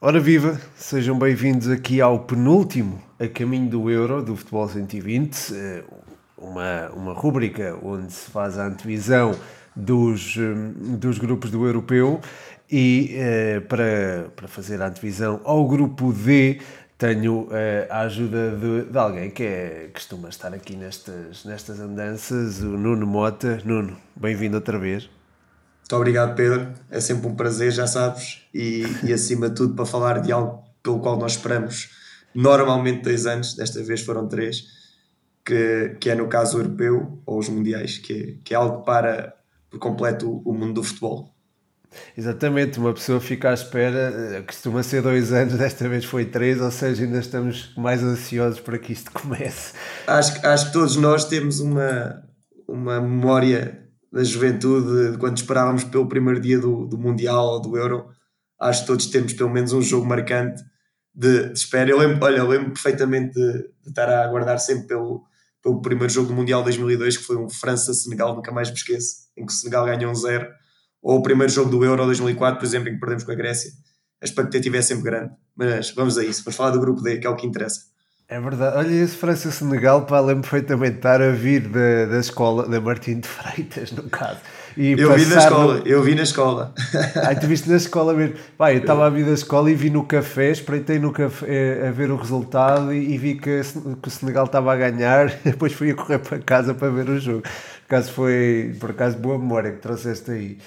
Ora viva, sejam bem-vindos aqui ao penúltimo A Caminho do Euro do Futebol 120, eh, uma, uma rúbrica onde se faz a antevisão dos, eh, dos grupos do Europeu e eh, para, para fazer a antevisão ao grupo D tenho a ajuda de, de, alguém que é, costuma estar aqui nestas, nestas andanças, o Nuno Mota. Nuno, bem-vindo outra vez. Muito obrigado, Pedro. É sempre um prazer, já sabes. E, e acima de tudo, para falar de algo pelo qual nós esperamos normalmente dois anos, desta vez foram três, que, que é no caso europeu ou os mundiais, que, que é algo para por completo o mundo do futebol. Exatamente, uma pessoa fica à espera, eh, costuma ser dois anos, desta vez foi três, ou seja, ainda estamos mais ansiosos para que isto comece. Acho, acho que todos nós temos uma, uma memória da juventude, de quando esperávamos pelo primeiro dia do, do Mundial ou do Euro, acho que todos temos pelo menos um jogo marcante de, de espera. Eu lembro, olha, eu lembro perfeitamente de, de, estar a aguardar sempre pelo, pelo primeiro jogo do Mundial 2002, que foi um França-Senegal, nunca mais me esqueço, em que o Senegal ganhou um zero, ou o primeiro jogo do Euro 2004, por exemplo, em que perdemos com a Grécia. A expectativa é sempre grande. Mas vamos a isso, vamos falar do grupo D, que é o que interessa. É verdade. Olha, esse França-Senegal, pá, lembro perfeitamente estar a vir da, da escola, da Martim de Freitas, no caso. E eu vi na escola, no... eu vi na escola. Ai, tu viste na escola mesmo. Pá, eu estava a vir da escola e vi no café, espreitei no café eh, a ver o resultado e, e vi que, que, o Senegal estava a ganhar. Depois fui a correr para casa para ver o jogo. Por acaso foi, por acaso, boa memória que trouxeste aí.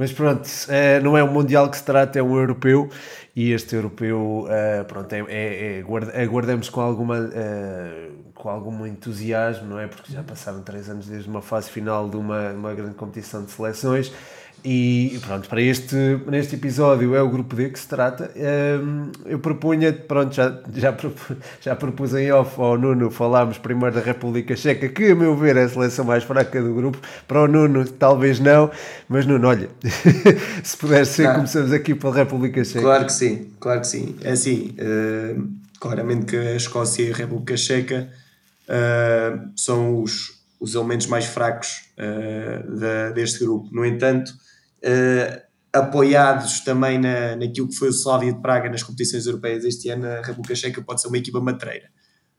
Mas pronto, é, não é um Mundial que se trata, é um europeu e este europeu, uh, pronto, é, é, é, aguardamos com alguma. Uh, com algum entusiasmo, não é? Porque já passaram três anos desde uma fase final de uma, uma grande competição de seleções e pronto, para este, neste episódio é o grupo D que se trata. Um, eu propunha, pronto, já, já, já propus em off ao Nuno falámos primeiro da República Checa, que a meu ver é a seleção mais fraca do grupo. Para o Nuno, talvez não, mas Nuno, olha, se puder ser, ah, começamos aqui pela República Checa. Claro que sim, claro que sim. É assim, uh, claramente que a Escócia e a República Checa uh, são os, os elementos mais fracos uh, da, deste grupo. No entanto apoiados também na, naquilo que foi o Slavia de Praga nas competições europeias este ano, a República Checa pode ser uma equipa matreira.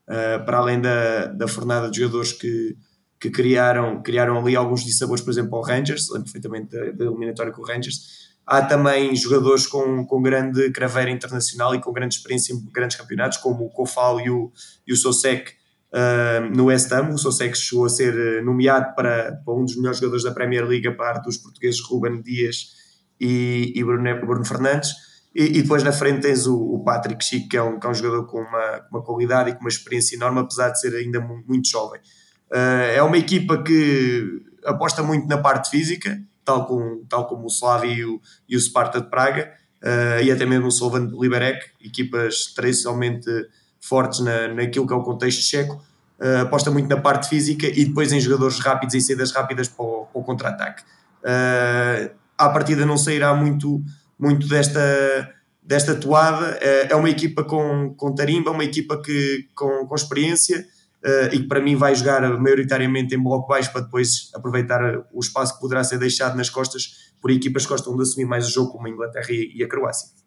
Uh, para além da, da fornada de jogadores que, que criaram, criaram ali alguns dissabores, por exemplo, ao Rangers, lembro perfeitamente da, da eliminatória com o Rangers. Há também jogadores com, com grande craveira internacional e com grande experiência em grandes campeonatos, como o Kofal e o, e o Sosek uh, no West Ham. O Sossex chegou a ser eh, nomeado para, para, um dos melhores jogadores da Premier League, a par dos portugueses Ruben Dias e, e Bruno, Bruno, Fernandes. E, e, depois na frente tens o, o Patrick Chico, que é, um, que é um jogador com uma, uma qualidade e com uma experiência enorme, apesar de ser ainda muito jovem. Uh, é uma equipa que aposta muito na parte física, tal como, tal como o Slavia e o, e o Sparta de Praga, uh, e até mesmo o Slovan Liberec, equipas tradicionalmente fortes na, naquilo que é o contexto checo, uh, aposta muito na parte física e depois em jogadores rápidos, em saídas rápidas para o, o contra-ataque. Uh, à partida não sairá muito, muito desta, desta toada, uh, é uma equipa com, com tarimba, uma equipa que, com, com experiência, Uh, e que para mim vai jogar maioritariamente em bloco baixo para depois aproveitar o espaço que poderá ser deixado nas costas por equipas que gostam de assumir mais o jogo, como a Inglaterra e, e a Croácia.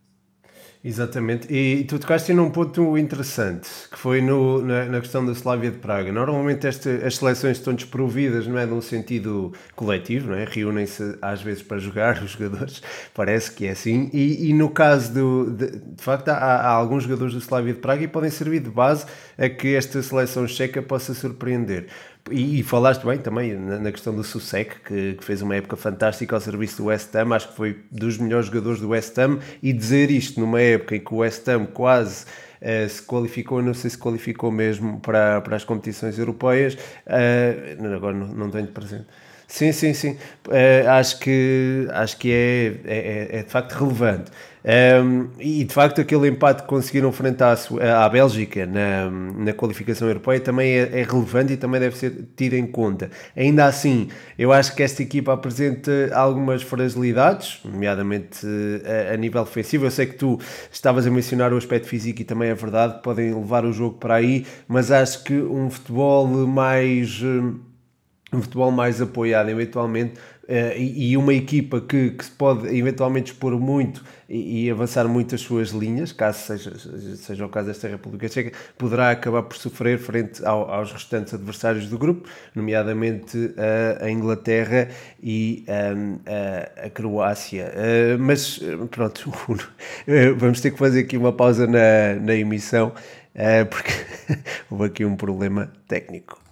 Exatamente, e, tu tocaste num ponto interessante, que foi no, na, na, questão da Slavia de Praga. Normalmente este, as seleções estão desprovidas, não é, num sentido coletivo, não é? Reúnem-se às vezes para jogar os jogadores, parece que é assim, e, e no caso do, de, de facto há, há, alguns jogadores da Slavia de Praga e podem servir de base a que esta seleção checa possa surpreender. E, e, falaste bem também na, na questão do Susek, que, que, fez uma época fantástica ao serviço do West Ham, acho que foi dos melhores jogadores do West Ham, e dizer isto numa época em que o West Ham quase uh, se qualificou, não sei se qualificou mesmo para, para as competições europeias, uh, agora não, não tenho presente. Sim, sim, sim. Uh, acho que, acho que é, é, é de facto relevante. Um, e de facto, aquele empate que conseguiram enfrentar à Bélgica na, na qualificação europeia também é, é, relevante e também deve ser tido em conta. Ainda assim, eu acho que esta equipa apresenta algumas fragilidades, nomeadamente a, a nível defensivo. Eu sei que tu estavas a mencionar o aspecto físico e também é verdade podem levar o jogo para aí, mas acho que um futebol mais um futebol mais apoiado, eventualmente uh, e, uma equipa que, que se pode eventualmente expor muito e, e, avançar muito as suas linhas, caso seja, seja o caso desta República Checa, poderá acabar por sofrer frente ao, aos restantes adversários do grupo, nomeadamente a, a Inglaterra e um, a, a, Croácia. Uh, mas pronto, vamos ter que fazer aqui uma pausa na, na emissão, uh, porque houve aqui um problema técnico.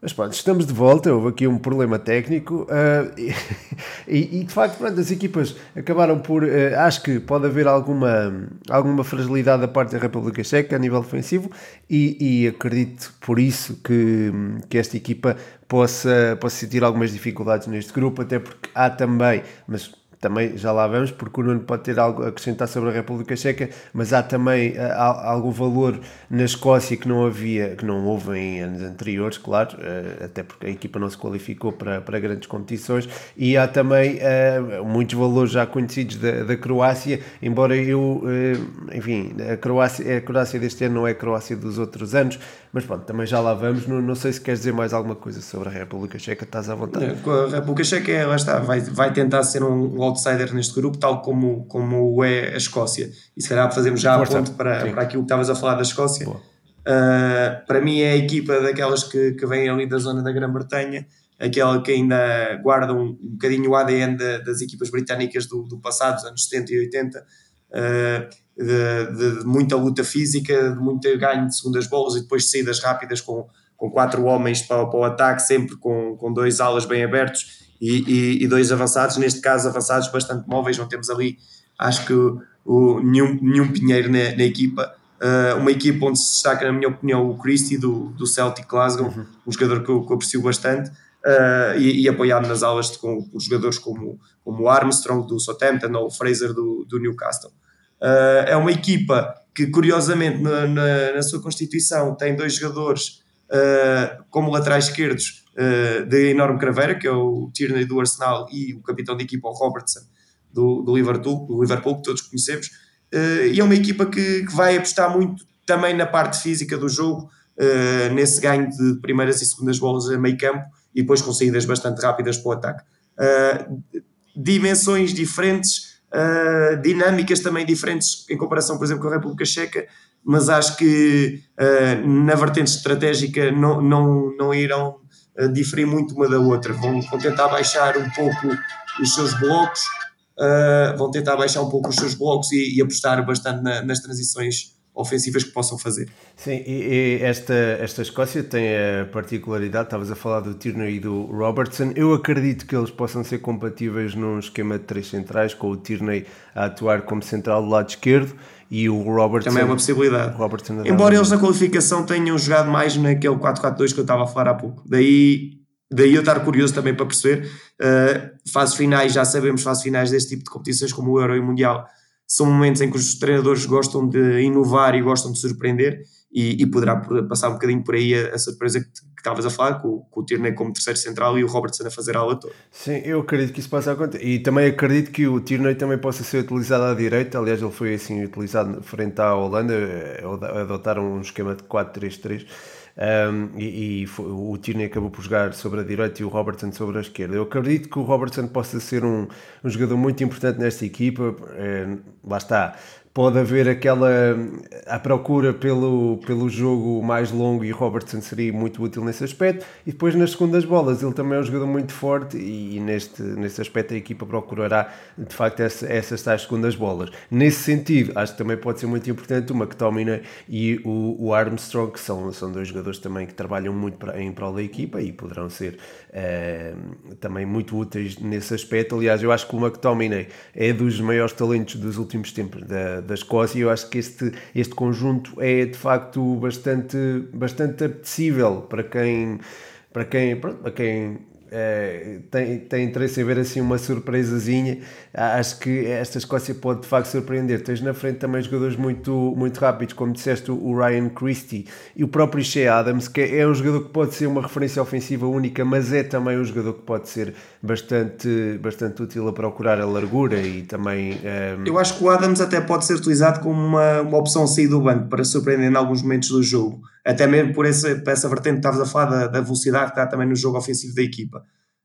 Mas pronto, estamos de volta, houve aqui um problema técnico uh, e, e, de facto pronto, as equipas acabaram por. Uh, acho que pode haver alguma, alguma fragilidade da parte da República Checa a nível defensivo e, e acredito por isso que, que esta equipa possa, possa sentir algumas dificuldades neste grupo, até porque há também, mas também já lá vamos, porque o Nuno pode ter algo a acrescentar sobre a República Checa, mas há também uh, algum valor na Escócia que não havia, que não houve em anos anteriores, claro, uh, até porque a equipa não se qualificou para, para grandes competições, e há também uh, muitos valores já conhecidos da, da Croácia, embora eu, enfim, a Croácia, a Croácia deste ano não é a Croácia dos outros anos, mas pronto, também já lá vamos. Não, não sei se queres dizer mais alguma coisa sobre a República Checa, estás à vontade. A República Checa, lá está, vai, vai tentar ser um outsider neste grupo, tal como, como é a Escócia. E se calhar fazemos já Força. a ponto para, para aquilo que estavas a falar da Escócia. Uh, para mim é a equipa daquelas que, que vem ali da zona da Grã-Bretanha, aquela que ainda guarda um, um bocadinho o ADN das equipas britânicas do, do passado, dos anos 70 e 80. Uh, de, de, muita luta física, de muito ganho de segundas bolas e depois saídas rápidas com, com quatro homens para, para o ataque, sempre com, com dois alas bem abertos e, e, e, dois avançados, neste caso avançados bastante móveis, não temos ali, acho que o, nenhum, nenhum pinheiro na, na equipa. Uh, uma equipa onde se destaca, na minha opinião, o Christie do, do Celtic Glasgow, uhum. um jogador que eu, que eu aprecio bastante. Uh, e, e, apoiado nas aulas de, com, por jogadores como, como o Armstrong do Southampton ou o Fraser do, do Newcastle. Uh, é uma equipa que, curiosamente, na, na, na sua constituição tem dois jogadores uh, como laterais esquerdos uh, de enorme craveira, que é o Tierney do Arsenal e o capitão da equipa, o Robertson, do, do, Liverpool, do Liverpool, que todos conhecemos. e é uma equipa que, que, vai apostar muito também na parte física do jogo, nesse ganho de primeiras e segundas bolas a meio campo e depois com saídas bastante rápidas para o ataque. dimensões diferentes uh, dinâmicas também diferentes em comparação, por exemplo, com a República Checa, mas acho que uh, na vertente estratégica não, não, não irão uh, diferir muito uma da outra. Vão, vão tentar baixar um pouco os seus blocos, vão tentar baixar um pouco os seus blocos e, e apostar bastante na, nas transições ofensivas que possam fazer. Sim, e, e, esta, esta Escócia tem a particularidade, estavas a falar do Tierney e do Robertson, eu acredito que eles possam ser compatíveis num esquema de três centrais, com o Tierney a atuar como central do lado esquerdo e o Robertson... Também é uma possibilidade. Robertson Embora eles na qualificação tenham jogado mais naquele 4-4-2 que eu estava a falar há pouco. Daí, daí eu estar curioso também para perceber. Uh, fases finais, já sabemos, fases finais deste tipo de competições como o Euro e o Mundial, são momentos em que os treinadores gostam de inovar e gostam de surpreender e, e poderá passar um bocadinho por aí a, a surpresa que, que estavas a falar, com, com o Tierney como terceiro central e o Robertson a fazer a aula toda. Sim, eu acredito que isso possa acontecer. E também acredito que o Tierney também possa ser utilizado à direita, aliás ele foi assim utilizado frente à Holanda, eh, adotaram um esquema de 4-3-3 um, e, e foi, o Tierney acabou por jogar sobre a direita e o Robertson sobre a esquerda. Eu acredito que o Robertson possa ser um, um jogador muito importante nesta equipa, é, lá está, pode haver aquela a procura pelo, pelo jogo mais longo e Robertson seria muito útil nesse aspecto. E depois nas segundas bolas ele também é um jogador muito forte e, e neste, nesse aspecto a equipa procurará de facto essa, essas tais segundas bolas. Nesse sentido acho que também pode ser muito importante o McTominay e o, o Armstrong que são, são dois jogadores também que trabalham muito para, em prol da equipa e poderão ser uh, também muito úteis nesse aspecto. Aliás eu acho que o McTominay é dos maiores talentos dos últimos tempos da da Escócia. Eu acho que este, este conjunto é de facto bastante, bastante apetecível para quem, para quem, para quem é, tem, tem interesse em ver assim uma surpresazinha. Acho que esta Escócia pode de facto surpreender. Tens na frente também jogadores muito, muito rápidos, como disseste, o Ryan Christie e o próprio Shea Adams, que é um jogador que pode ser uma referência ofensiva única, mas é também um jogador que pode ser bastante, bastante útil a procurar a largura e também. Ehm, Eu acho que o Adams até pode ser utilizado como uma, uma opção sair do banco para surpreender em alguns momentos do jogo até mesmo por essa, por essa vertente que estavas a falar da, da, velocidade que está também no jogo ofensivo da equipa.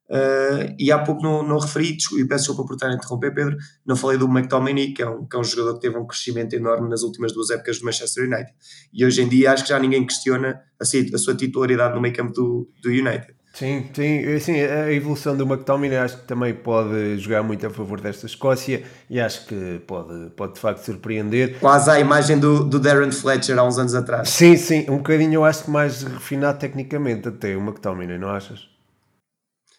Uh, e há pouco não, não referi, e peço desculpa por estar a interromper, Pedro, não falei do McTominay, que é, um, que é um jogador que teve um crescimento enorme nas últimas duas épocas do Manchester United. E hoje em dia acho que já ninguém questiona a, a sua titularidade no meio campo do, do United. Sim, sim, sim, a evolução do McTominay acho que também pode jogar muito a favor desta Escócia e acho que pode, pode de facto surpreender. Quase a imagem do, do Darren Fletcher há uns anos atrás. Sim, sim, um bocadinho eu acho que mais refinado tecnicamente até o McTominay, não achas?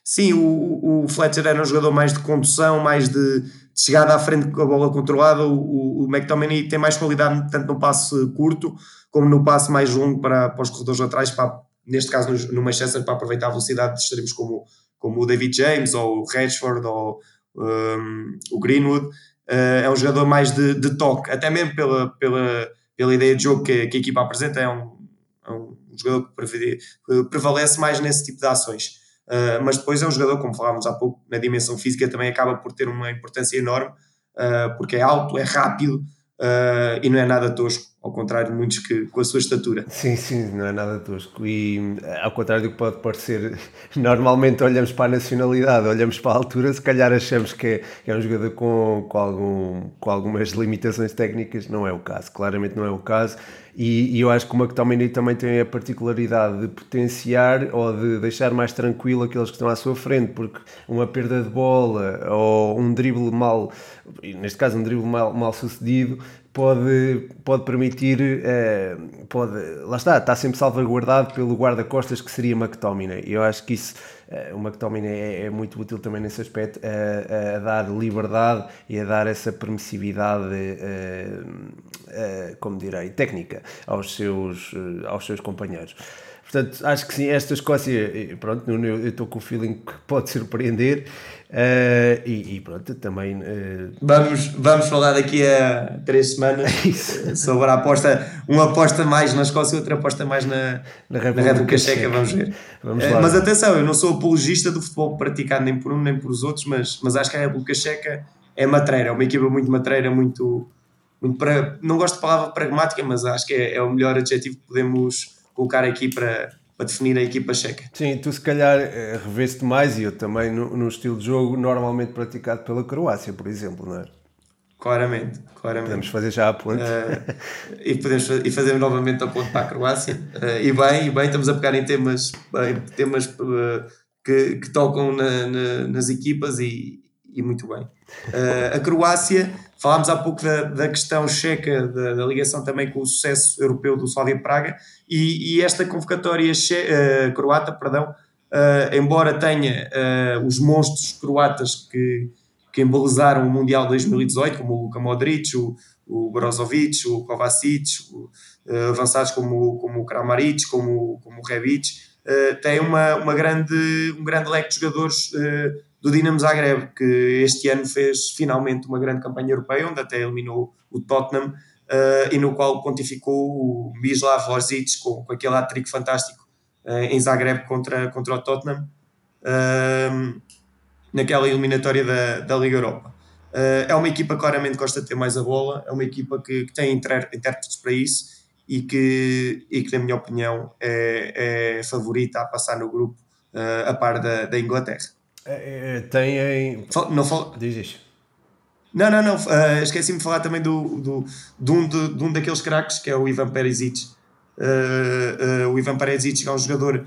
Sim, o, o Fletcher era um jogador mais de condução, mais de, de chegada à frente com a bola controlada. O, o, McTominay tem mais qualidade tanto no passe curto como no passe mais longo para, para os corredores laterais, para, neste caso no, no Manchester, para aproveitar a velocidade de extremos como, como o David James ou o Rashford ou um, o Greenwood. Uh, é um jogador mais de, de, toque, até mesmo pela, pela, pela ideia de jogo que, que a equipa apresenta. É um, é um jogador que prevalece mais nesse tipo de ações. Uh, mas depois é um jogador, como falávamos há pouco, na dimensão física também acaba por ter uma importância enorme, uh, porque é alto, é rápido uh, e não é nada tosco, ao contrário de muitos que com a sua estatura. Sim, sim, não é nada tosco. E ao contrário do que pode parecer, normalmente olhamos para a nacionalidade, olhamos para a altura, se calhar achamos que é, que é um jogador com, com, algum, com algumas limitações técnicas, não é o caso, claramente não é o caso e, e, eu acho que o McTominay também tem a particularidade de potenciar ou de deixar mais tranquilo aqueles que estão à sua frente, porque uma perda de bola ou um drible mal, neste caso um drible mal, mal sucedido, pode, pode permitir, eh, pode, lá está, está sempre salvaguardado pelo guarda-costas que seria McTominay. Eu acho que isso, eh, o McTominay é, é, muito útil também nesse aspecto, a, a, dar liberdade e a dar essa permissividade, eh, como direi, técnica aos seus, aos seus companheiros. Portanto, acho que sim, esta Escócia, pronto, eu estou com o feeling que pode surpreender. Uh, e, e, pronto, também. Uh... Vamos, vamos falar daqui a três semanas sobre a aposta, uma aposta mais na Escócia e outra aposta mais na, na República, Checa, vamos ver. Vamos uh, mas atenção, eu não sou apologista do futebol praticado nem por um nem por os outros, mas, mas acho que a República Checa é matreira, é uma equipa muito matreira, muito. muito pra, não gosto de palavra pragmática, mas acho que é, é o melhor adjetivo que podemos colocar aqui para para definir a equipa checa. Sim, tu se calhar eh, reveste mais e eu também no, no, estilo de jogo normalmente praticado pela Croácia, por exemplo, não é? Claramente, claramente. Podemos fazer já a ponte. Uh, e, podemos, e fazemos novamente a ponte para a Croácia. Uh, e bem, e bem, estamos a pegar em temas, em temas uh, que, que tocam na, na, nas equipas e, e muito bem. a Croácia Falámos há pouco da, da questão checa, da, da, ligação também com o sucesso europeu do Slavia Praga e, e esta convocatória che, uh, croata, perdão, uh, embora tenha uh, os monstros croatas que, que embelezaram o Mundial 2018, como o Luka Modric, o, o Brozovic, o Kovacic, o, avançados como, como o Kramaric, como, como o Rebic, tem uma, uma grande, um grande leque de jogadores do Dinamo Zagreb, que este ano fez finalmente uma grande campanha europeia, onde até eliminou o Tottenham, uh, e no qual pontificou o Mislav Orzic com, com aquele hat-trick fantástico uh, em Zagreb contra, contra o Tottenham, uh, naquela eliminatória da, da Liga Europa. é uma equipa claramente que gosta de ter mais a bola, é uma equipa que, que tem intérpretes para isso e que, e que, na minha opinião, é, é favorita a passar no grupo a par da, da Inglaterra. É, é, tem. Não fal... Diz isso. Não, não, não. Uh, Esqueci-me de falar também do, do, de, um, de, de um daqueles craques que é o Ivan Perisic. Uh, uh, o Ivan Perisic é um jogador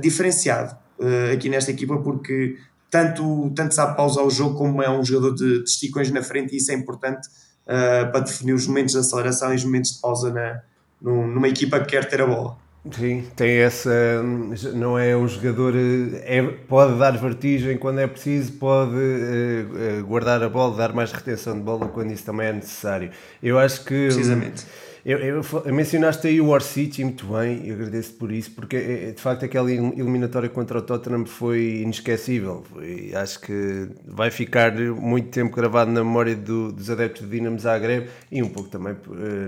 diferenciado aqui nesta equipa porque tanto, tanto sabe pausar o jogo como é um jogador de, de esticões na frente e isso é importante para definir os momentos de aceleração e os momentos de pausa na, numa equipa que quer ter a bola. Sim, tem essa. Não é um jogador. É, pode dar vertigem quando é preciso, pode uh, guardar a bola, dar mais retenção de bola quando isso também é necessário. Eu acho que. Precisamente. Eu, eu, mencionaste aí o Orsic muito bem, e agradeço por isso, porque de facto aquela eliminatória contra o Tottenham foi inesquecível. E acho que vai ficar muito tempo gravado na memória do, dos adeptos de Dinamo Zagreb e um pouco também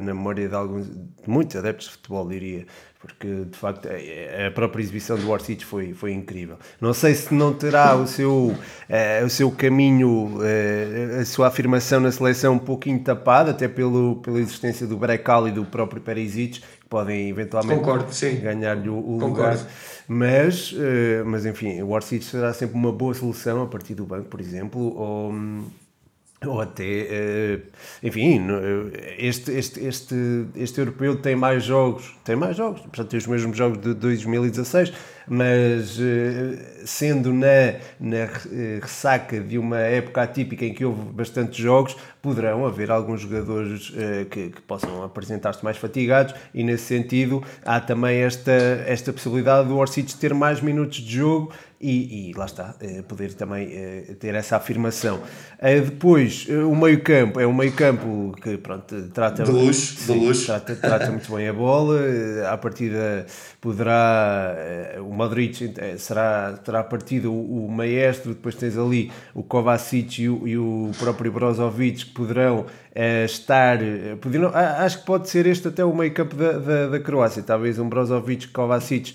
na memória de alguns, de muitos adeptos de futebol, diria porque de facto a própria exibição do Orsic foi, foi incrível. Não sei se não terá o seu, uh, o seu caminho, uh, a sua afirmação na seleção um pouquinho tapada, até pelo, pela existência do Brecal e do próprio Perisic, que podem eventualmente ganhar-lhe o, o lugar. Mas, uh, mas enfim, o Orsic será sempre uma boa solução a partir do banco, por exemplo, ou, ou até, uh, enfim, este, este, este, este europeu tem mais jogos, tem mais jogos, portanto tem os mesmos jogos de 2016, mas uh, sendo na, na ressaca de uma época atípica em que houve bastantes jogos, poderão haver alguns jogadores que, que, possam apresentar-se mais fatigados e nesse sentido há também esta, esta possibilidade do Orsic ter mais minutos de jogo e, e lá está, uh, poder também uh, ter essa afirmação. depois, o meio campo, é um meio campo que pronto, trata, de luxo, sim, de luxo. Trata, trata muito bem a bola, à partida poderá, o Madrid será, terá partido o, o maestro, depois tens ali o Kovacic e o, e o próprio Brozovic poderão uh, estar. Eh, poderão, acho que pode ser este até o meio campo da, da, da Croácia. Talvez um Brozovic, Kovacic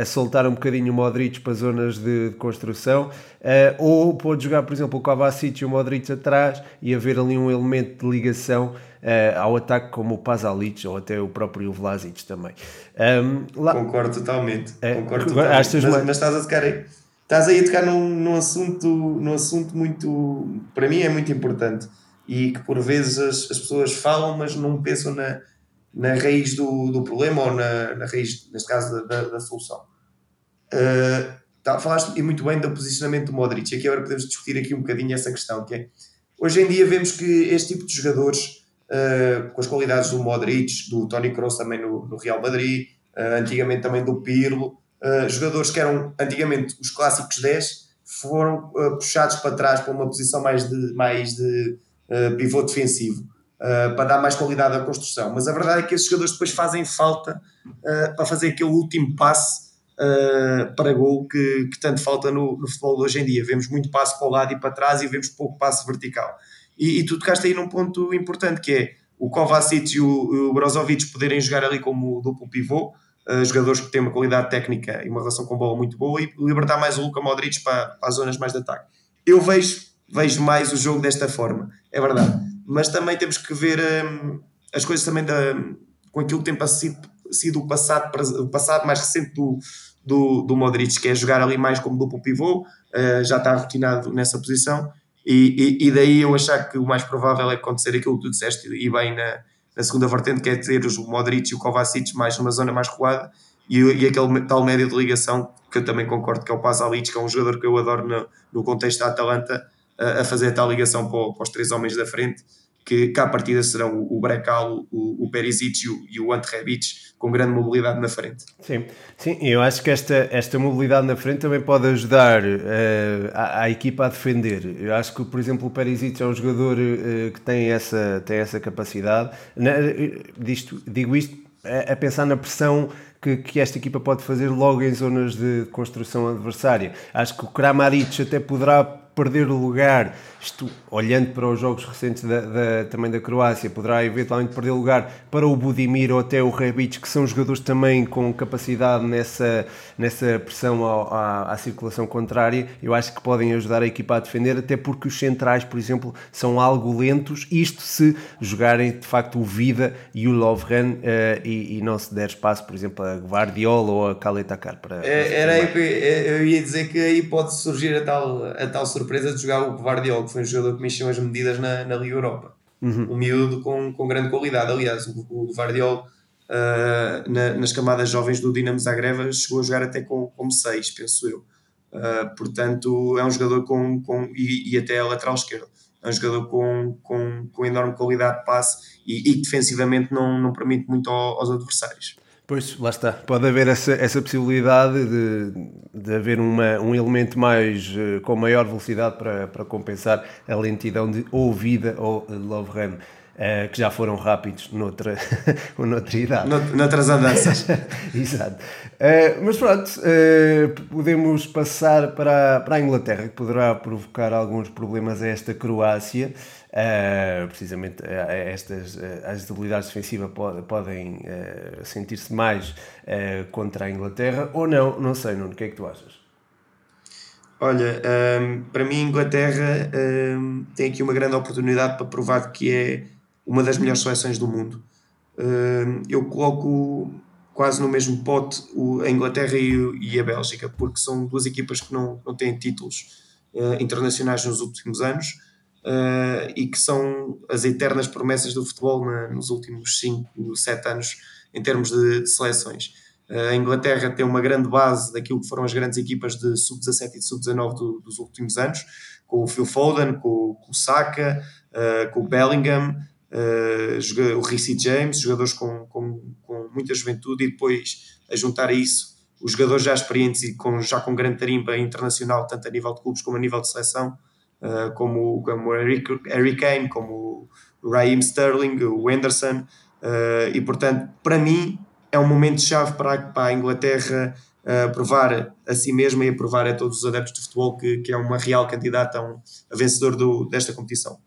a soltar um bocadinho o Modric para zonas de, de construção. Uh, ou pode jogar, por exemplo, o Kovacic e o Modric atrás e haver ali um elemento de ligação. Uh, ao ataque como o Pazalic ou até o próprio Vlasic também. Um, lá... Concordo totalmente. É, concordo totalmente. Mas, mas, estás a tocar aí, estás aí a tocar num, num, assunto, num assunto muito, para mim é muito importante e que por vezes as, as pessoas falam, mas não pensam na, na raiz do, do problema ou na, na raiz, neste caso, da, da, solução. Uh, tá, falaste muito bem do posicionamento do Modric, e aqui agora podemos discutir aqui um bocadinho essa questão, que é, hoje em dia vemos que este tipo de jogadores, uh, com as qualidades do Modric, do Tony Kroos também no, no Real Madrid, uh, antigamente também do Pirlo, jogadores que eram antigamente os clássicos 10, foram puxados para trás para uma posição mais de, mais de pivô defensivo, uh, para dar mais qualidade à construção. Mas a verdade é que esses jogadores depois fazem falta uh, para fazer aquele último passe para gol que, que tanto falta no, no, futebol de hoje em dia. Vemos muito passe para o lado e para trás e vemos pouco passe vertical. E, e tu tocaste aí num ponto importante que é o Kovacic e o, o Brozovic poderem jogar ali como duplo pivô, uh, jogadores que têm uma qualidade técnica e uma relação com bola muito boa, e libertar mais o Luka Modric para, para as zonas mais de ataque. Eu vejo vejo mais o jogo desta forma, é verdade. Mas também temos que ver hum, as coisas também da, com aquilo que tem sido, sido o, passado, o passado mais recente do, do, do Modric, que é jogar ali mais como duplo pivô, uh, já está rotinado nessa posição. E, e, e, daí eu achar que o mais provável é acontecer aquilo que tu disseste e bem na, na segunda vertente, que é ter os Modric e o Kovacic mais numa zona mais recuada e, e aquele tal médio de ligação que eu também concordo que é o Pazalic, que é um jogador que eu adoro no, no contexto da Atalanta, a, fazer a tal ligação para, para, os três homens da frente, que cá à partida serão o, Brecal, o, o Perisic e o, e o Ante Rebic, com grande mobilidade na frente. Sim, sim eu acho que esta, esta mobilidade na frente também pode ajudar uh, a, a, equipa a defender. Eu acho que, por exemplo, o Perisic é um jogador uh, que tem essa, tem essa capacidade. Na, disto, digo isto a, a pensar na pressão que, que, esta equipa pode fazer logo em zonas de construção adversária. Acho que o Kramaric até poderá perder o lugar, isto, olhando para os jogos recentes da, da, também da Croácia, poderá eventualmente perder o lugar para o Budimir ou até o Rebic, que são jogadores também com capacidade nessa, nessa pressão ao, à, à, circulação contrária. Eu acho que podem ajudar a equipa a defender, até porque os centrais, por exemplo, são algo lentos. Isto se jogarem de facto o Vida e o Lovren uh, e, e, não se der espaço, por exemplo, a Guardiola ou a Kaletakar. Para, para é, era aí eu ia dizer que aí pode surgir a tal, a tal surpresa surpresa de jogar o Guardiola, que foi um jogador que mexeu as medidas na, na Liga Europa. Uhum. Um miúdo com, com grande qualidade. Aliás, o, o Guardiola, uh, na, nas camadas jovens do Dinamo Zagreb, chegou a jogar até com, com seis, penso eu. Uh, portanto, é um jogador com, com e, e até a lateral esquerda. É um jogador com, com, com enorme qualidade de passe e, e que defensivamente não, não permite muito aos adversários. Pois, lá está. Pode haver essa, essa possibilidade de, de haver uma, um elemento mais uh, com maior velocidade para, para compensar a lentidão de ou Vida ou Love Run, uh, que já foram rápidos noutra, noutra idade. Noutras andanças. Exato. Uh, mas pronto, podemos passar para, para a Inglaterra, que poderá provocar alguns problemas a esta Croácia. Uh, precisamente uh, estas uh, as debilidades defensivas pode, podem sentir-se mais contra a Inglaterra ou não, não sei, Nuno, o que é que tu achas? Olha, um, para mim, a Inglaterra um, tem aqui uma grande oportunidade para provar que é uma das melhores seleções do mundo. uh, eu coloco quase no mesmo pote a Inglaterra e, a Bélgica, porque são duas equipas que não, não têm títulos internacionais nos últimos anos uh, e que são as eternas promessas do futebol na, nos últimos 5, 7 anos em termos de, de seleções. Uh, a Inglaterra tem uma grande base daquilo que foram as grandes equipas de sub-17 e de sub-19 do, dos últimos anos, com o Phil Foden, com, com o Saka, com o Bellingham, o Ricci James, jogadores com, com, com muita juventude, e depois a juntar a isso os jogadores já experientes e com, já com grande tarimba internacional, tanto a nível de clubes como a nível de seleção, uh, como, como o Harry Kane, como o Raheem Sterling, o Henderson, uh, e portanto, para mim, é um momento-chave para, para a Inglaterra uh, provar a si mesma e a provar a todos os adeptos de futebol que, que é uma real candidata a, um, a vencedor do, desta competição.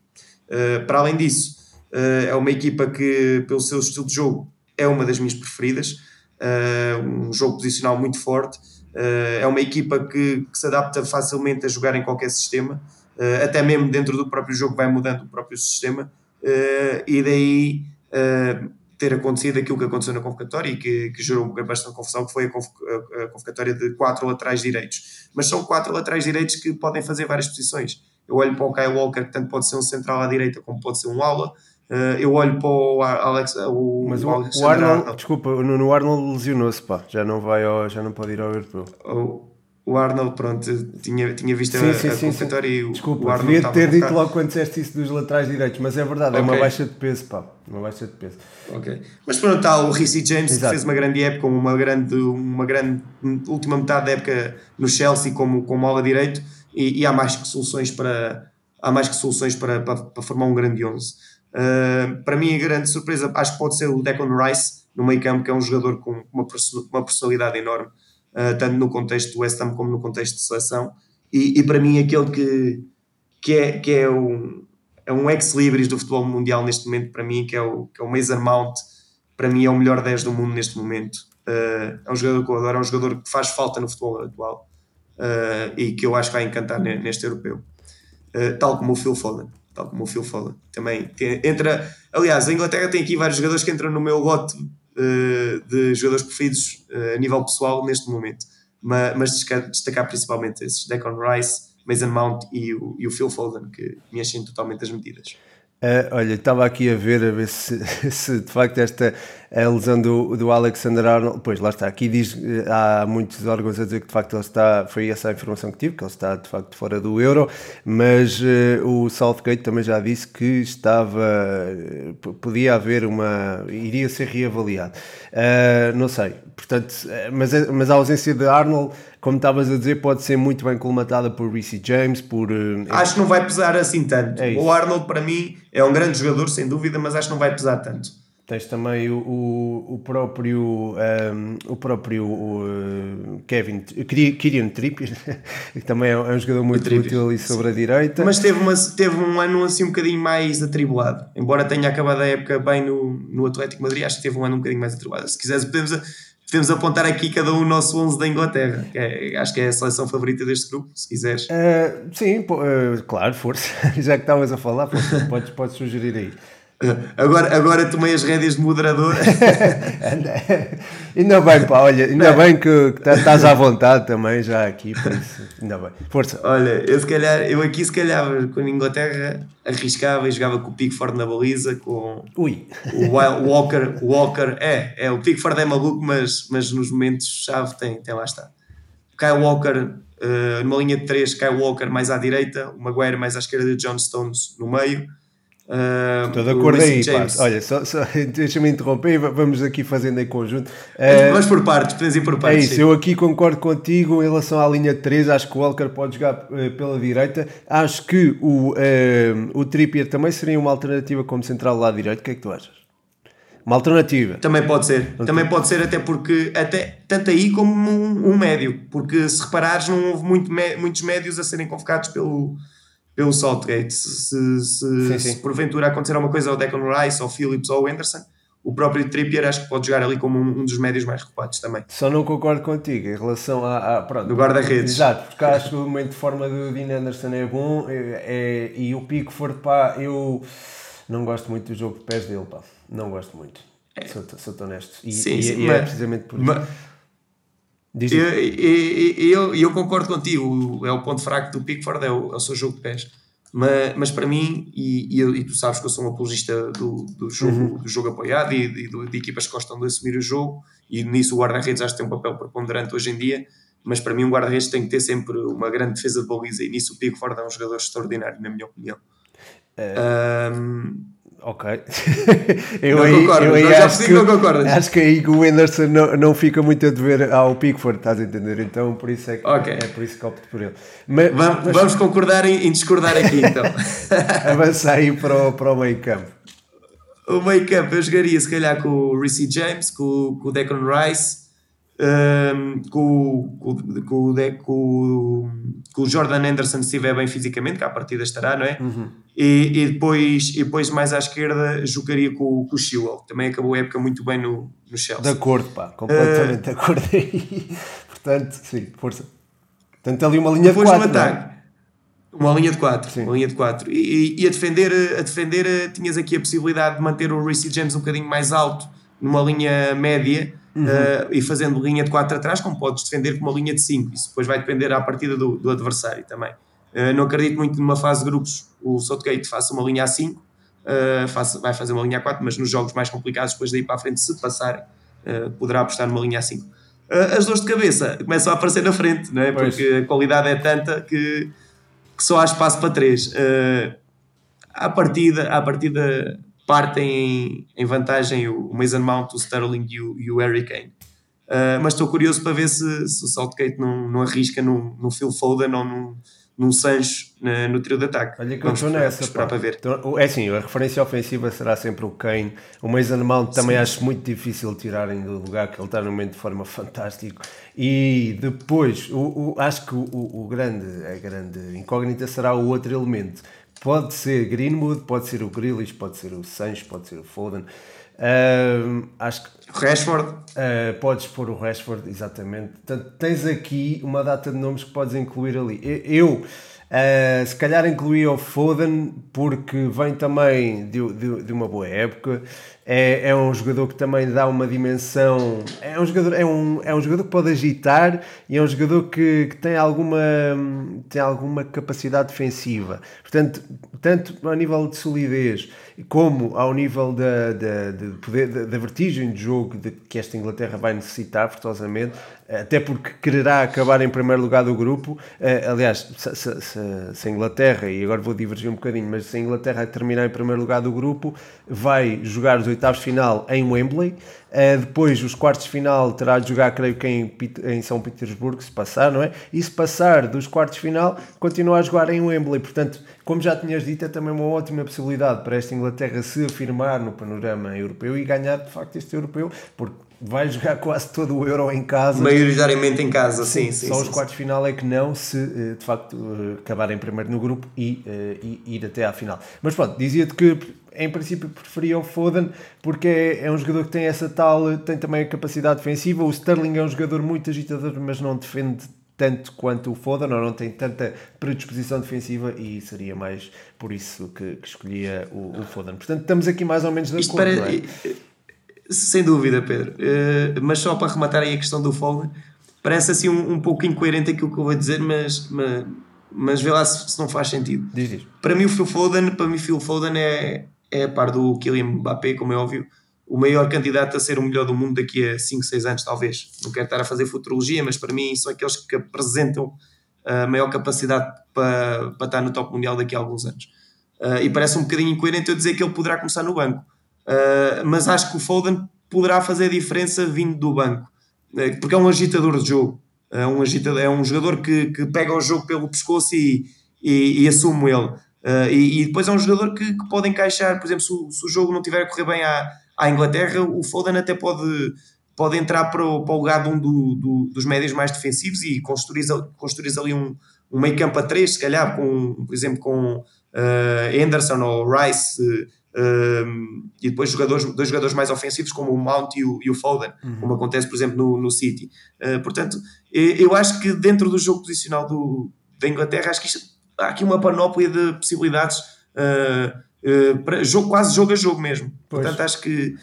Para além disso, é uma equipa que, pelo seu estilo de jogo, é uma das minhas preferidas. um jogo posicional muito forte. é uma equipa que, que, se adapta facilmente a jogar em qualquer sistema. Uh, até mesmo dentro do próprio jogo vai mudando o próprio sistema, uh, e daí uh, ter acontecido aquilo que aconteceu na convocatória e que, que gerou bastante confusão, que foi a, convocatória de quatro laterais direitos. Mas são quatro laterais direitos que podem fazer várias posições. Eu olho para o Kyle Walker, que tanto pode ser um central à direita como pode ser um ala. eu olho para o Alex. O, Mas o, o Arnold, desculpa, o Nuno Arnold lesionou-se, pá, já não, vai ao, já não pode ir ao europeu. O, o Arnold, pronto, tinha, tinha visto sim, a, sim, a convocatória e o, Desculpa, o Arnold devia ter dito logo quando disseste isso dos laterais direitos, mas é verdade, okay. é uma baixa de peso, pá, uma baixa de peso. Ok, mas pronto, está o Ricci James Exato. que fez uma grande época, uma grande, uma grande última metade da época no Chelsea como, como ala direito e, e há mais que soluções para há mais que soluções para, para, para formar um grande 11. Uh, para mim a grande surpresa acho que pode ser o Declan Rice no meio campo, que é um jogador com uma, uma personalidade enorme tanto no contexto do West Ham como no contexto de seleção. E, e para mim, aquele que, que, é, que é um, é um ex-libris do futebol mundial neste momento, para mim, que é o, que é o Mason Mount, para mim é o melhor 10 do mundo neste momento. Uh, é um jogador que eu adoro, é um jogador que faz falta no futebol atual uh, e que eu acho que vai encantar neste europeu. Uh, tal como o Phil Foden. Tal como o Phil Foden. Também entra. Aliás, a Inglaterra tem aqui vários jogadores que entram no meu lote de jogadores preferidos uh, a nível pessoal neste momento, mas, mas destacar, destacar, principalmente esses: Decon Rice, Mason Mount e o, e o Phil Foden, que me enchem totalmente as medidas. Uh, olha, estava aqui a ver, a ver se, se de facto esta a lesão do, do Alexander Arnold, pois lá está, aqui diz, há muitos órgãos a dizer que de facto ele está, foi essa a informação que tive, que ele está de facto fora do Euro, mas uh, o Southgate também já disse que estava, podia haver uma, iria ser reavaliado. Uh, não sei, portanto, mas, mas a ausência de Arnold como estavas a dizer, pode ser muito bem colmatada por Reece James, por... Uh, acho que não vai pesar assim tanto. É o Arnold, para mim, é um grande jogador, sem dúvida, mas acho que não vai pesar tanto. Tens também o, o, o próprio, um, ehm, o próprio o, uh, Kevin, Kirian Trippier, que também é um jogador muito útil ali sobre a direita. Mas teve, uma, teve um ano assim um bocadinho mais atribulado. Embora tenha acabado a época bem no, no Atlético Madrid, acho que teve um ano um bocadinho mais atribulado. Se quiseres, podemos podemos apontar aqui cada um o nosso 11 da Inglaterra, que é, acho que é a seleção favorita deste grupo, se quiseres. Uh, sim, uh, claro, força. Já que estavas a falar, podes, podes sugerir aí. Agora, agora tomei as rédeas de moderador. ainda bem, pá, olha, ainda bem que, que tá, estás à vontade também já aqui, por isso, ainda bem. Força. Olha, eu se calhar, eu aqui se calhar com a Inglaterra arriscava e jogava com o Pickford na baliza, com Ui. o Walker, Walker, é, é, o Pickford é maluco, mas, mas nos momentos-chave tem, tem lá está. Kyle Walker uh, numa linha de 3, Kyle Walker mais à direita, o Maguire mais à esquerda de John Stones no meio Uh, Estou de acordo aí, pá. Olha, só, só deixa-me interromper vamos aqui fazendo em conjunto. Uh, vamos por partes, podemos ir por é partes. É isso, sim. eu aqui concordo contigo em relação à linha 3. Acho que o Walker pode jogar uh, pela direita. Acho que o, uh, o Trippier também seria uma alternativa como central lá direito. O que é que tu achas? Uma alternativa. Também pode ser. Okay. Também pode ser, até porque, até, tanto aí como um, um médio. Porque se reparares, não houve muito, muitos médios a serem convocados pelo pelo Saltgate. Se, se, sim, sim. se porventura acontecer alguma coisa ao Declan Rice, ao Phillips ou ao Anderson, o próprio Trippier acho que pode jogar ali como um, um dos médios mais recuados também. Só não concordo contigo em relação a, a pronto, do guarda-redes. Exato, porque acho que o momento de forma do Dean Anderson é bom é, é, e o Pickford, pá, eu não gosto muito do jogo de pés dele, pá, não gosto muito. É. Sou, sou honesto. E, sim, e, sim, e é mas, precisamente por isso. Diz eu, eu, eu, concordo contigo, é o ponto fraco do Pickford, é o, é o seu jogo de pés. Mas, mas para mim, e, e, e, tu sabes que eu sou um apologista do, do, jogo, uhum. do jogo apoiado e, e de, de, equipas que gostam de assumir o jogo, e nisso o guarda-redes acho que tem um papel preponderante hoje em dia. Mas para mim, um guarda-redes tem que ter sempre uma grande defesa de baliza, e nisso o Pickford é um jogador extraordinário, na minha opinião. É... Um, Ok. eu não aí, concordo, eu aí acho, que, acho que aí o Anderson não, não fica muito a dever ao Pickford, estás a entender? Então por isso é que, okay. é por isso que opto por ele. Mas, vamos, mas... vamos concordar em, em, discordar aqui então. Avança aí para o, para o meio campo. O meio campo eu jogaria se calhar com o Reece James, com, com o Declan Rice um, com, com, com, com, com, o Jordan Anderson se estiver bem fisicamente, que à partida estará, não é? Uhum. E, e, depois, e depois mais à esquerda jogaria com, com o Chilwell, também acabou a época muito bem no, no Chelsea. De acordo, pá, completamente uh, de acordo aí. Portanto, sim, força. Portanto, ali uma linha de 4. É? Uma linha de 4, uma linha de 4. E, e, a defender, a defender tinhas aqui a possibilidade de manter o Reece James um bocadinho mais alto, numa linha média, uhum. uh, e fazendo linha de 4 atrás, como podes defender com uma linha de 5. Isso depois vai depender à partida do, do adversário também. Uh, não acredito muito numa fase de grupos o Southgate faça uma linha a 5, uh, eh, faça, vai fazer uma linha a 4, mas nos jogos mais complicados, depois daí para a frente, se passarem, poderá apostar numa linha a 5. as dores de cabeça começam a aparecer na frente, não é? porque a qualidade é tanta que, que só há espaço para 3. à partida, à partida partem em, em vantagem o Mason Mount, o Sterling e o, e o Harry Kane. Uh, mas estou curioso para ver se, se o Southgate não, não arrisca no, no Phil Foden ou num, num Sancho na, no trio de ataque. Olha que Vamos eu estou nessa. Esperar para ver. Então, é assim, a referência ofensiva será sempre o Kane. O Mason Mount também Sim. acho muito difícil tirarem do lugar, que ele está no momento de forma fantástico. E depois, o, o acho que o, o, grande, a grande incógnita será o outro elemento, Pode ser Greenwood, pode ser o Grealish, pode ser o Sancho, pode ser o Foden. Uh, acho que. Rashford. Uh, podes pôr o Rashford, exatamente. Portanto, tens aqui uma data de nomes que podes incluir ali. Eu, uh, se calhar, incluí o Foden porque vem também de, de, de uma boa época é, é um jogador que também dá uma dimensão. É um jogador, é um, é um jogador que pode agitar e é um jogador que, que tem, alguma, tem alguma capacidade defensiva. Portanto, tanto a nível de solidez como ao nível da, da, de poder, da, da vertigem de jogo de, que esta Inglaterra vai necessitar, forçosamente, até porque quererá acabar em primeiro lugar do grupo. Eh, aliás, se, se, se, a Inglaterra, e agora vou divergir um bocadinho, mas se a Inglaterra terminar em primeiro lugar do grupo, vai jogar os oitavos de final em Wembley. Uh, depois, os quartos de final terá de jogar, creio que em, em, São Petersburgo, se passar, não é? E se passar dos quartos de final, continuar a jogar em Wembley. Portanto, como já tinhas dito, é também uma ótima possibilidade para esta Inglaterra se afirmar no panorama europeu e ganhar de facto este europeu, porque vai jogar quase todo o Euro em casa. Maioritariamente em casa, sim. sim, só sim os quartos de final é que não, se eh, de facto eh, acabarem primeiro no grupo e, uh, e ir até à final. Mas pronto, dizia-te que em princípio preferia o Foden porque é, é, um jogador que tem essa tal, tem também a capacidade defensiva. O Sterling é um jogador muito agitador, mas não defende tanto quanto o Foden, ou não tem tanta predisposição defensiva e seria mais por isso que, que escolhia o, o, Foden. Portanto, estamos aqui mais ou menos de acordo, para... é? Sem dúvida, Pedro. Uh, mas só para rematar aí a questão do Foden, parece assim um, um pouco incoerente aquilo que eu vou dizer, mas, mas, mas vê lá se, se não faz sentido. Diz, diz. Para mim, o Phil Foden, para mim, Phil Foden é, é a par do Kylian Mbappé, como é óbvio, o maior candidato a ser o melhor do mundo daqui a 5, 6 anos, talvez. Não quero estar a fazer futurologia, mas para mim são aqueles que apresentam a maior capacidade para, para estar no top mundial daqui a alguns anos. Uh, e parece um bocadinho incoerente eu dizer que ele poderá começar no banco. Uh, mas acho que o Foden poderá fazer a diferença vindo do banco, uh, porque é um agitador de jogo. É um, agitador, é um jogador que, que pega o jogo pelo pescoço e, e, e assume ele. Uh, e, e, depois é um jogador que, que pode encaixar, por exemplo, se o, se o, jogo não tiver a correr bem à, à Inglaterra, o Foden até pode, pode entrar para o, para o lugar de um do, do, dos médios mais defensivos e construir, construir ali um, um meio campo a três, se calhar, com, por exemplo, com uh, Anderson ou Rice. Uh, e depois jogadores, dois jogadores mais ofensivos como o Mount e o, e o Foden, uhum. como acontece, por exemplo, no, no City. Portanto, eu acho que dentro do jogo posicional do, da Inglaterra, acho que isto, há aqui uma panóplia de possibilidades uh, uh, para jogo, quase jogo a jogo mesmo. Pois. Portanto, acho que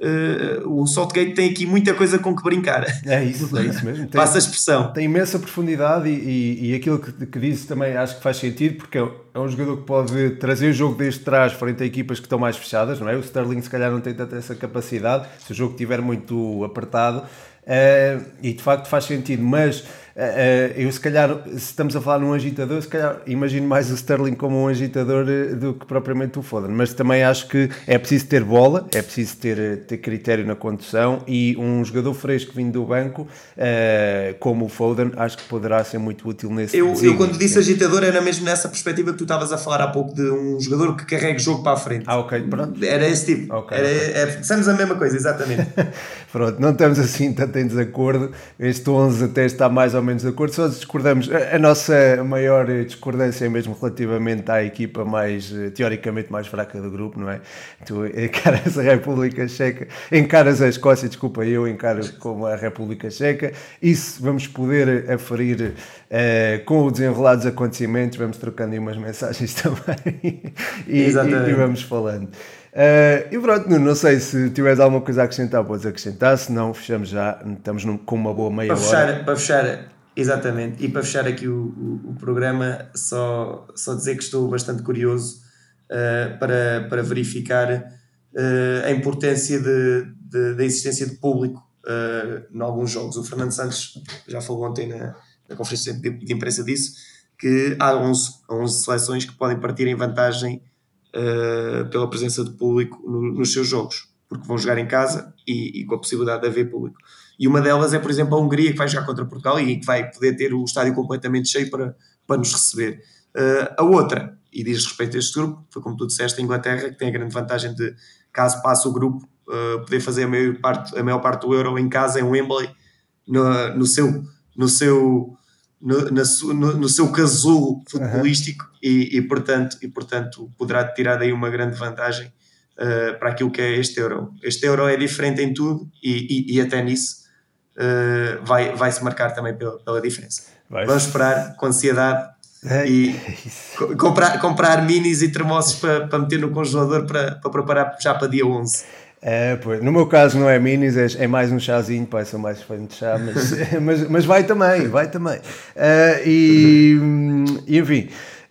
uh, o Saltgate tem aqui muita coisa com que brincar. É isso, é isso mesmo. Tem, Passa a expressão. Tem imensa profundidade e, e, e aquilo que, que disse também acho que faz sentido, porque é, é um jogador que pode trazer o jogo desde trás frente a equipas que estão mais fechadas, não é? O Sterling se calhar não tem tanta essa capacidade, se o jogo estiver muito apertado, uh, e de facto faz sentido, mas eu, se calhar, se estamos a falar num agitador, se calhar imagino mais o Sterling como um agitador uh, do que propriamente o Foden. Mas também acho que é preciso ter bola, é preciso ter, ter critério na condução e um jogador fresco vindo do banco, como o Foden, acho que poderá ser muito útil nesse Eu, eu quando disse agitador, era mesmo nessa perspectiva que tu estavas a falar há pouco de um jogador que carrega o jogo para a frente. Ah, ok, pronto. Era esse tipo. Okay, era, okay. É, pensamos a mesma coisa, exatamente. pronto, não estamos assim tanto em desacordo. Este 11 até está mais ou menos menos de acordo, só discordamos. A, a, nossa maior discordância é mesmo relativamente à equipa mais, eh, teoricamente, mais fraca do grupo, não é? Tu encaras a República Checa, encaras a Escócia, desculpa, eu encaro como a República Checa. Isso vamos poder aferir uh, com o desenrolar dos acontecimentos, vamos trocando aí umas mensagens também e, e, e vamos falando. Uh, e pronto, não sei se tiveres alguma coisa a acrescentar, podes acrescentar, se não, fechamos já, estamos num, com uma boa meia para fechar, hora. Para fechar, Exatamente, e para fechar aqui o, o, o, programa, só, só dizer que estou bastante curioso uh, para, para verificar uh, a importância de, de, da existência de público uh, em alguns jogos. O Fernando Santos já falou ontem na, na conferência de, de, imprensa disso, que há 11, 11 seleções que podem partir em vantagem pela presença de público no, nos seus jogos, porque vão jogar em casa e, e com a possibilidade de haver público. E uma delas é, por exemplo, a Hungria, que vai jogar contra Portugal e que vai poder ter o estádio completamente cheio para, para nos receber. Uh, a outra, e diz respeito a este grupo, foi como tu disseste, a Inglaterra, que tem a grande vantagem de, caso passe o grupo, uh, poder fazer a maior, parte, a maior parte do Euro em casa, em Wembley, no, no seu. No seu no, no, no, seu casulo futebolístico uhum. e, e, portanto, e portanto poderá tirar daí uma grande vantagem uh, para aquilo que é este Euro. Este Euro é diferente em tudo e, e, e até nisso uh, vai, vai se marcar também pela, pela diferença. Vai Vamos esperar com ansiedade é, e é comprar, comprar minis e termossos para, para meter no congelador para, para preparar já para dia 11. É, pois. No meu caso não é minis, é, é mais um chazinho, pai, sou mais fã de chá, mas, mas, mas vai também, vai também. Uh, e, e enfim,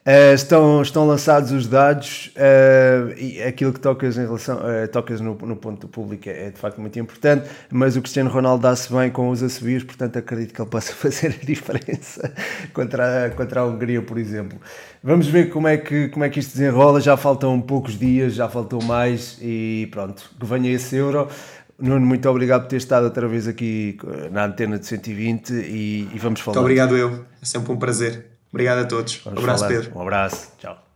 Uh, estão, estão lançados os dados uh, e aquilo que tocas em relação uh, tocas no, no ponto público é, é, de facto muito importante, mas o Cristiano Ronaldo dá-se bem com os assobios, portanto acredito que ele possa fazer a diferença contra, a, contra a Hungria, por exemplo. Vamos ver como é, que, como é que isto desenrola, já faltam poucos dias, já faltou mais e pronto, que venha esse euro. Nuno, muito obrigado por ter estado outra vez aqui na antena de 120 e, e vamos falar. Muito obrigado eu, é sempre um prazer. Obrigado a todos. Vamos um abraço, falar. Pedro. Um abraço. Tchau.